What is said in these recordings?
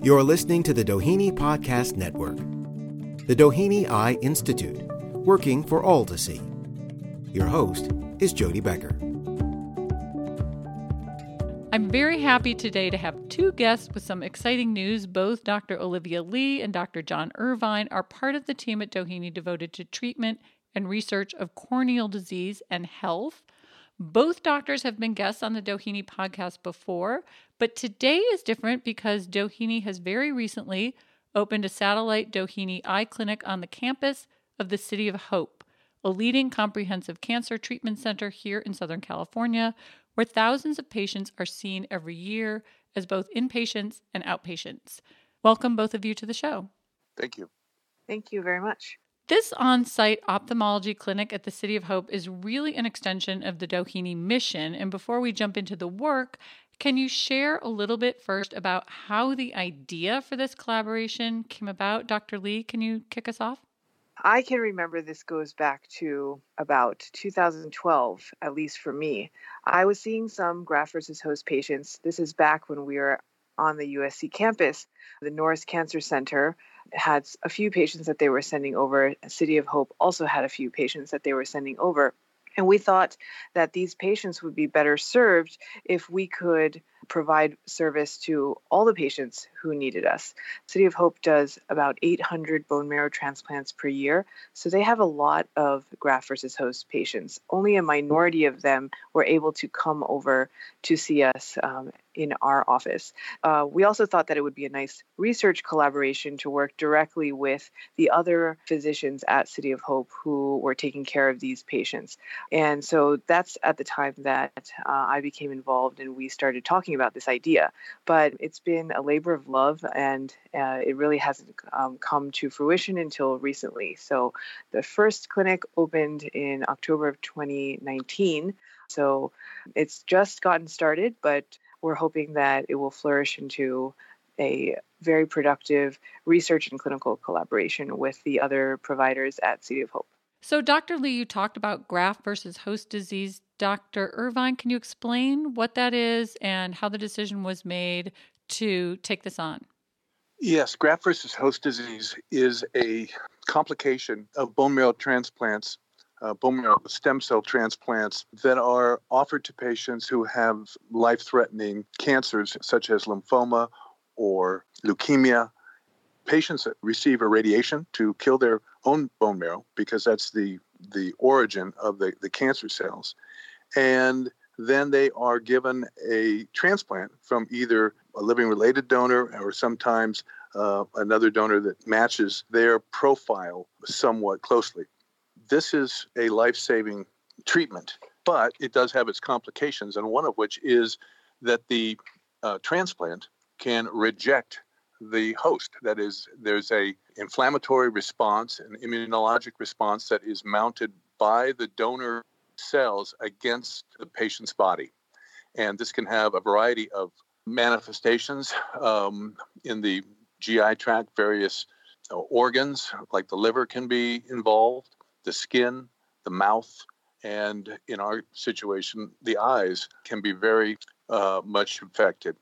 You're listening to the Doheny Podcast Network. The Doheny Eye Institute, working for all to see. Your host is Jody Becker. I'm very happy today to have two guests with some exciting news. Both Dr. Olivia Lee and Dr. John Irvine are part of the team at Doheny devoted to treatment and research of corneal disease and health. Both doctors have been guests on the Doheny podcast before, but today is different because Doheny has very recently opened a satellite Doheny eye clinic on the campus of the City of Hope, a leading comprehensive cancer treatment center here in Southern California, where thousands of patients are seen every year as both inpatients and outpatients. Welcome, both of you, to the show. Thank you. Thank you very much. This on site ophthalmology clinic at the City of Hope is really an extension of the Doheny mission. And before we jump into the work, can you share a little bit first about how the idea for this collaboration came about? Dr. Lee, can you kick us off? I can remember this goes back to about 2012, at least for me. I was seeing some graft versus host patients. This is back when we were on the USC campus. The Norris Cancer Center had a few patients that they were sending over. City of Hope also had a few patients that they were sending over. And we thought that these patients would be better served if we could provide service to all the patients who needed us. City of Hope does about 800 bone marrow transplants per year, so they have a lot of graft versus host patients. Only a minority of them were able to come over to see us um, in our office. Uh, we also thought that it would be a nice research collaboration to work directly with the other physicians at City of Hope who were taking care of these patients. And so that's at the time that uh, I became involved and we started talking about this idea. But it's been a labor of love and uh, it really hasn't um, come to fruition until recently. So the first clinic opened in October of 2019. So it's just gotten started, but we're hoping that it will flourish into a very productive research and clinical collaboration with the other providers at City of Hope. So, Dr. Lee, you talked about graft versus host disease. Dr. Irvine, can you explain what that is and how the decision was made to take this on? Yes, graft versus host disease is a complication of bone marrow transplants uh, bone marrow stem cell transplants that are offered to patients who have life threatening cancers such as lymphoma or leukemia. Patients that receive irradiation to kill their own bone marrow because that's the, the origin of the, the cancer cells. And then they are given a transplant from either a living related donor or sometimes uh, another donor that matches their profile somewhat closely this is a life saving treatment, but it does have its complications, and one of which is that the uh, transplant can reject the host. That is, there's a inflammatory response, an immunologic response that is mounted by the donor cells against the patient's body, and this can have a variety of manifestations um, in the GI tract. Various uh, organs, like the liver, can be involved the skin, the mouth, and in our situation, the eyes can be very uh, much affected.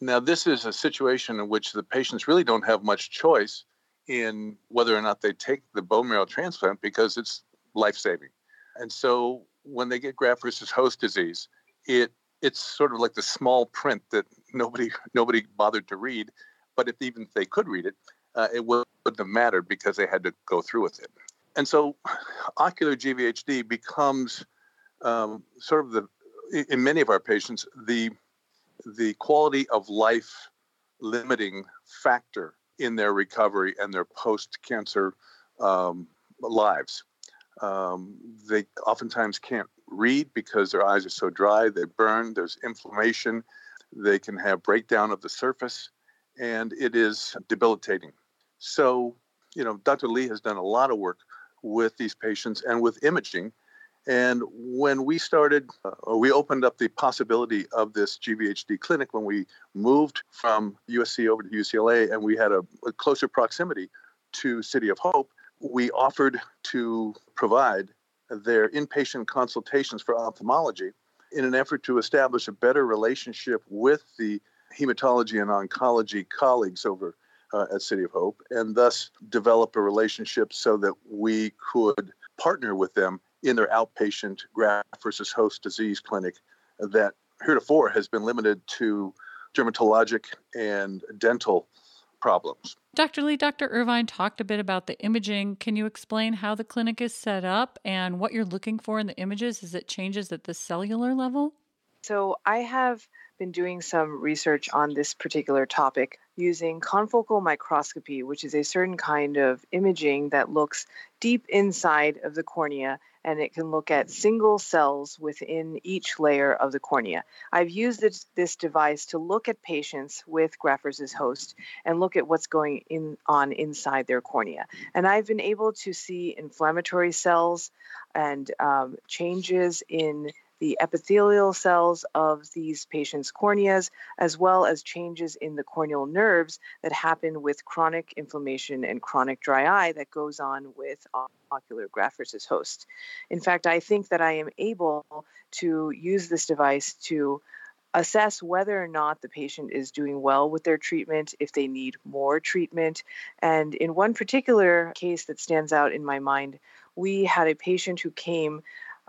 Now, this is a situation in which the patients really don't have much choice in whether or not they take the bone marrow transplant because it's life saving. And so when they get graft versus host disease, it it's sort of like the small print that nobody nobody bothered to read. But if even if they could read it, uh, it wouldn't have mattered because they had to go through with it and so ocular GVHD becomes um, sort of the in many of our patients the the quality of life limiting factor in their recovery and their post cancer um, lives. Um, they oftentimes can't read because their eyes are so dry, they burn, there's inflammation, they can have breakdown of the surface, and it is debilitating. So, you know, Dr. Lee has done a lot of work with these patients and with imaging. And when we started, uh, we opened up the possibility of this GVHD clinic when we moved from USC over to UCLA and we had a, a closer proximity to City of Hope. We offered to provide their inpatient consultations for ophthalmology in an effort to establish a better relationship with the hematology and oncology colleagues over uh, at City of Hope, and thus develop a relationship so that we could partner with them in their outpatient graft versus host disease clinic that heretofore has been limited to dermatologic and dental problems. Dr. Lee, Dr. Irvine talked a bit about the imaging. Can you explain how the clinic is set up and what you're looking for in the images as it changes at the cellular level? So, I have been doing some research on this particular topic using confocal microscopy, which is a certain kind of imaging that looks deep inside of the cornea and it can look at single cells within each layer of the cornea. I've used this, this device to look at patients with graft versus host and look at what's going in, on inside their cornea. And I've been able to see inflammatory cells and um, changes in the epithelial cells of these patients' corneas, as well as changes in the corneal nerves that happen with chronic inflammation and chronic dry eye that goes on with ocular graft versus host. In fact, I think that I am able to use this device to assess whether or not the patient is doing well with their treatment, if they need more treatment. And in one particular case that stands out in my mind, we had a patient who came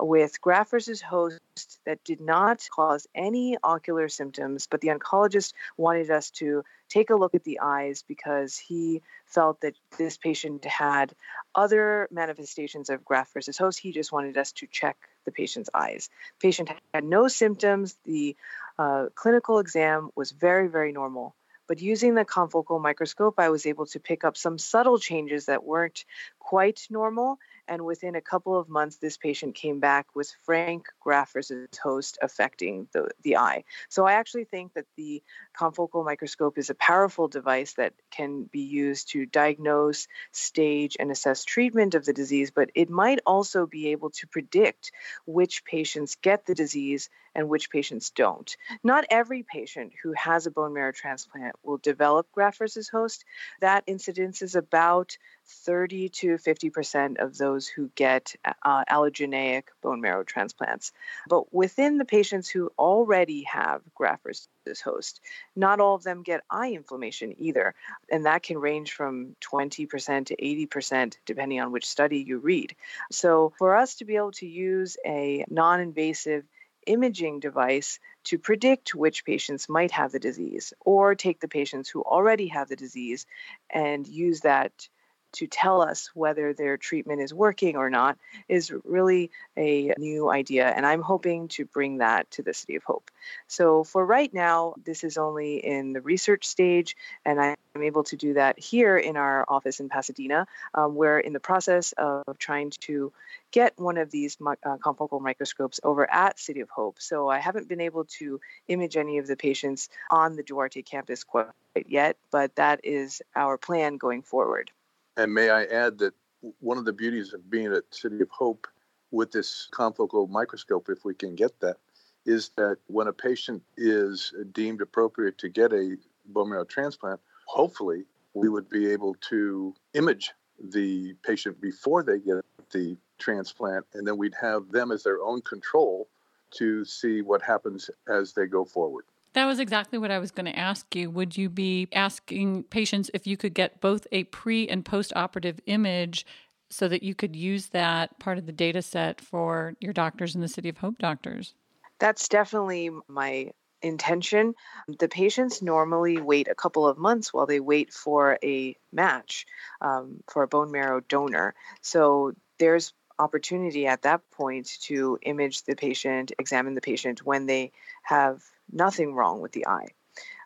with graft versus host that did not cause any ocular symptoms, but the oncologist wanted us to take a look at the eyes because he felt that this patient had other manifestations of graft versus host. He just wanted us to check the patient's eyes. Patient had no symptoms. The uh, clinical exam was very, very normal. But using the confocal microscope, I was able to pick up some subtle changes that weren't quite normal and within a couple of months, this patient came back with frank graft versus host affecting the, the eye. So I actually think that the confocal microscope is a powerful device that can be used to diagnose, stage, and assess treatment of the disease, but it might also be able to predict which patients get the disease and which patients don't. Not every patient who has a bone marrow transplant will develop graft versus host. That incidence is about 30 to 50% of those who get uh, allogeneic bone marrow transplants. But within the patients who already have graft versus host, not all of them get eye inflammation either. And that can range from 20% to 80%, depending on which study you read. So, for us to be able to use a non invasive imaging device to predict which patients might have the disease, or take the patients who already have the disease and use that to tell us whether their treatment is working or not is really a new idea. And I'm hoping to bring that to the City of Hope. So for right now, this is only in the research stage, and I'm able to do that here in our office in Pasadena. Um, we're in the process of trying to get one of these uh, confocal microscopes over at City of Hope. So I haven't been able to image any of the patients on the Duarte campus quite yet, but that is our plan going forward. And may I add that one of the beauties of being at City of Hope with this confocal microscope, if we can get that, is that when a patient is deemed appropriate to get a bone marrow transplant, hopefully we would be able to image the patient before they get the transplant, and then we'd have them as their own control to see what happens as they go forward. That was exactly what I was going to ask you. Would you be asking patients if you could get both a pre and post operative image so that you could use that part of the data set for your doctors in the City of Hope doctors? That's definitely my intention. The patients normally wait a couple of months while they wait for a match um, for a bone marrow donor. So there's opportunity at that point to image the patient, examine the patient when they have nothing wrong with the eye.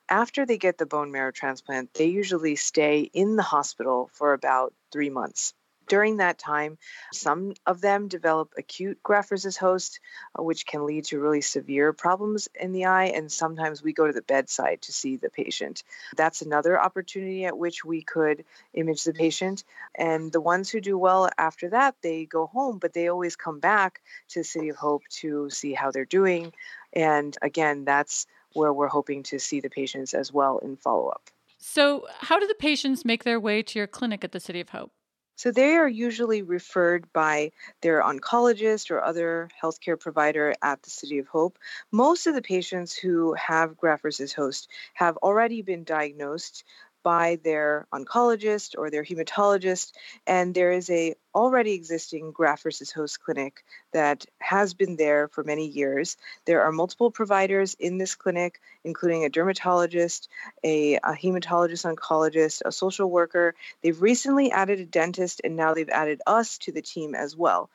After they get the bone marrow transplant, they usually stay in the hospital for about three months. During that time, some of them develop acute graft versus host, uh, which can lead to really severe problems in the eye. And sometimes we go to the bedside to see the patient. That's another opportunity at which we could image the patient. And the ones who do well after that, they go home, but they always come back to the City of Hope to see how they're doing. And again, that's where we're hoping to see the patients as well in follow up. So, how do the patients make their way to your clinic at the City of Hope? So they are usually referred by their oncologist or other healthcare provider at the City of Hope. Most of the patients who have graft versus host have already been diagnosed by their oncologist or their hematologist and there is a already existing graft versus host clinic that has been there for many years. There are multiple providers in this clinic including a dermatologist a, a hematologist oncologist a social worker. They've recently added a dentist and now they've added us to the team as well.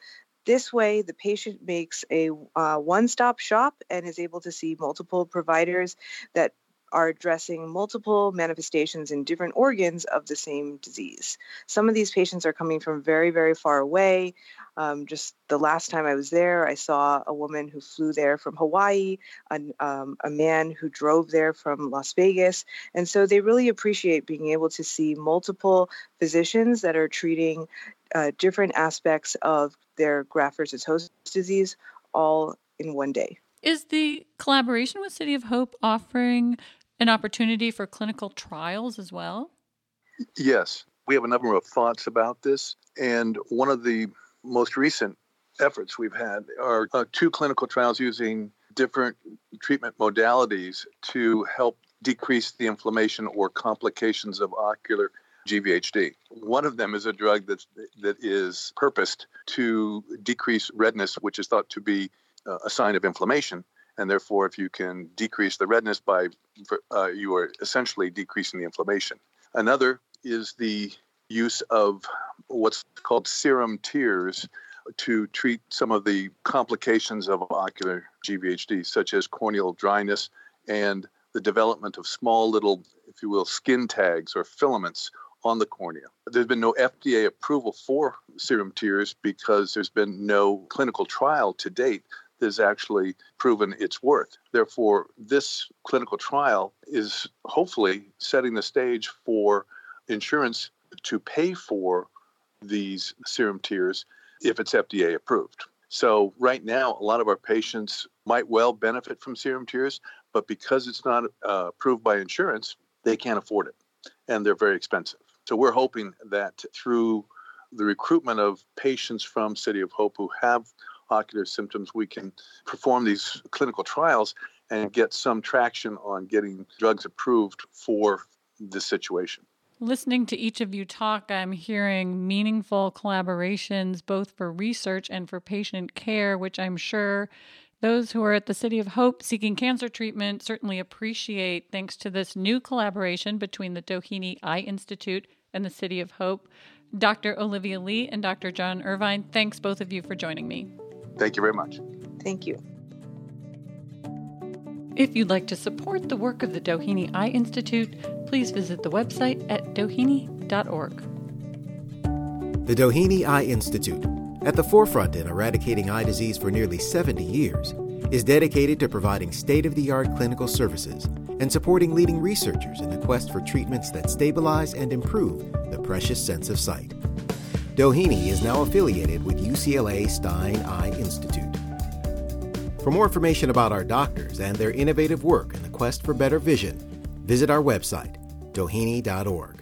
This way, the patient makes a uh, one stop shop and is able to see multiple providers that are addressing multiple manifestations in different organs of the same disease. Some of these patients are coming from very, very far away. Um, just the last time I was there, I saw a woman who flew there from Hawaii, a, um, a man who drove there from Las Vegas. And so they really appreciate being able to see multiple physicians that are treating uh, different aspects of their graft versus host disease all in one day. Is the collaboration with City of Hope offering an opportunity for clinical trials as well? Yes. We have a number of thoughts about this. And one of the most recent efforts we've had are uh, two clinical trials using different treatment modalities to help decrease the inflammation or complications of ocular GVHD. One of them is a drug that's, that is purposed to decrease redness, which is thought to be uh, a sign of inflammation and therefore, if you can decrease the redness by, uh, you are essentially decreasing the inflammation. Another is the use of what's called serum tears to treat some of the complications of ocular GVHD, such as corneal dryness and the development of small little, if you will, skin tags or filaments on the cornea. There's been no FDA approval for serum tears because there's been no clinical trial to date has actually proven its worth. Therefore, this clinical trial is hopefully setting the stage for insurance to pay for these serum tears if it's FDA approved. So, right now, a lot of our patients might well benefit from serum tears, but because it's not uh, approved by insurance, they can't afford it and they're very expensive. So, we're hoping that through the recruitment of patients from City of Hope who have ocular symptoms, we can perform these clinical trials and get some traction on getting drugs approved for this situation. Listening to each of you talk, I'm hearing meaningful collaborations both for research and for patient care, which I'm sure those who are at the City of Hope seeking cancer treatment certainly appreciate thanks to this new collaboration between the Doheny Eye Institute and the City of Hope. Dr. Olivia Lee and Dr. John Irvine, thanks both of you for joining me. Thank you very much. Thank you. If you'd like to support the work of the Doheny Eye Institute, please visit the website at doheny.org. The Doheny Eye Institute, at the forefront in eradicating eye disease for nearly 70 years, is dedicated to providing state of the art clinical services and supporting leading researchers in the quest for treatments that stabilize and improve the precious sense of sight. Doheny is now affiliated with UCLA Stein Eye Institute. For more information about our doctors and their innovative work in the quest for better vision, visit our website, doheny.org.